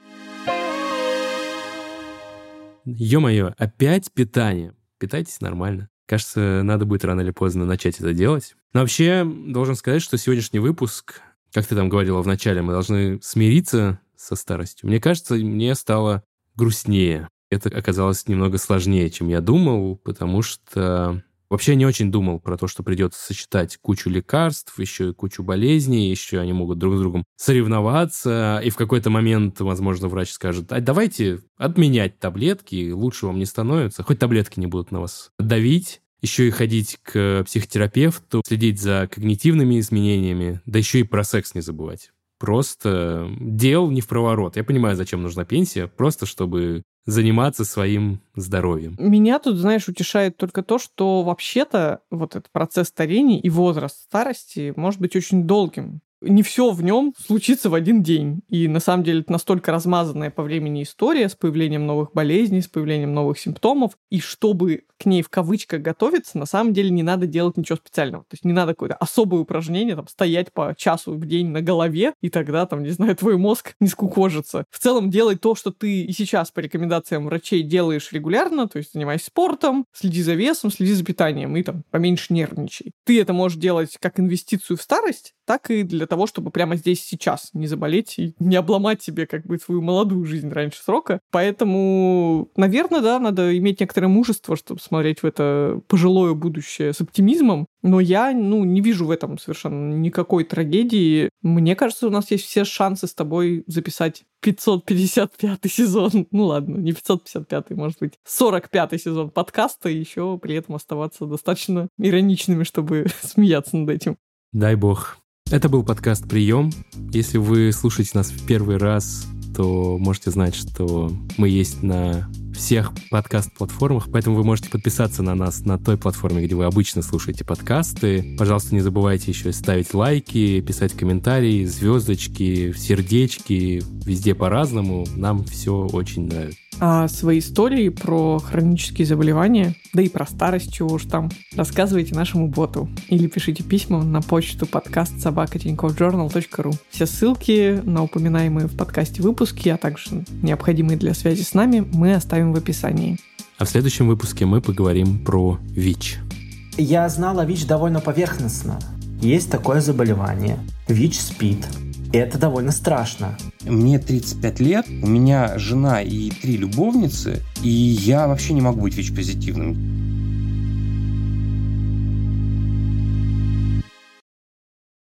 Speaker 3: Ё-моё, опять питание. Питайтесь нормально. Кажется, надо будет рано или поздно начать это делать. Но вообще, должен сказать, что сегодняшний выпуск, как ты там говорила в начале, мы должны смириться со старостью. Мне кажется, мне стало грустнее. Это оказалось немного сложнее, чем я думал, потому что Вообще не очень думал про то, что придется сочетать кучу лекарств, еще и кучу болезней, еще они могут друг с другом соревноваться, и в какой-то момент, возможно, врач скажет, а давайте отменять таблетки, лучше вам не становится, хоть таблетки не будут на вас давить, еще и ходить к психотерапевту, следить за когнитивными изменениями, да еще и про секс не забывать. Просто дел не в проворот. Я понимаю, зачем нужна пенсия, просто чтобы заниматься своим здоровьем.
Speaker 4: Меня тут, знаешь, утешает только то, что вообще-то вот этот процесс старения и возраст старости может быть очень долгим не все в нем случится в один день. И на самом деле это настолько размазанная по времени история с появлением новых болезней, с появлением новых симптомов. И чтобы к ней в кавычках готовиться, на самом деле не надо делать ничего специального. То есть не надо какое-то особое упражнение, там, стоять по часу в день на голове, и тогда, там, не знаю, твой мозг не скукожится. В целом делай то, что ты и сейчас по рекомендациям врачей делаешь регулярно, то есть занимайся спортом, следи за весом, следи за питанием и там поменьше нервничай. Ты это можешь делать как инвестицию в старость, так и для того, чтобы прямо здесь сейчас не заболеть и не обломать себе как бы свою молодую жизнь раньше срока. Поэтому, наверное, да, надо иметь некоторое мужество, чтобы смотреть в это пожилое будущее с оптимизмом. Но я, ну, не вижу в этом совершенно никакой трагедии. Мне кажется, у нас есть все шансы с тобой записать 555 сезон. Ну ладно, не 555, может быть, 45 сезон подкаста, и еще при этом оставаться достаточно ироничными, чтобы смеяться над этим.
Speaker 3: Дай бог. Это был подкаст «Прием». Если вы слушаете нас в первый раз, то можете знать, что мы есть на всех подкаст-платформах, поэтому вы можете подписаться на нас на той платформе, где вы обычно слушаете подкасты. Пожалуйста, не забывайте еще ставить лайки, писать комментарии, звездочки, сердечки, везде по-разному. Нам все очень нравится
Speaker 4: а свои истории про хронические заболевания, да и про старость, чего уж там, рассказывайте нашему боту или пишите письма на почту подкаст собакатиньковjournal.ru. Все ссылки на упоминаемые в подкасте выпуски, а также необходимые для связи с нами, мы оставим в описании.
Speaker 3: А в следующем выпуске мы поговорим про ВИЧ.
Speaker 5: Я знала ВИЧ довольно поверхностно. Есть такое заболевание. ВИЧ-СПИД. И это довольно страшно.
Speaker 6: Мне 35 лет, у меня жена и три любовницы, и я вообще не могу быть ВИЧ-позитивным.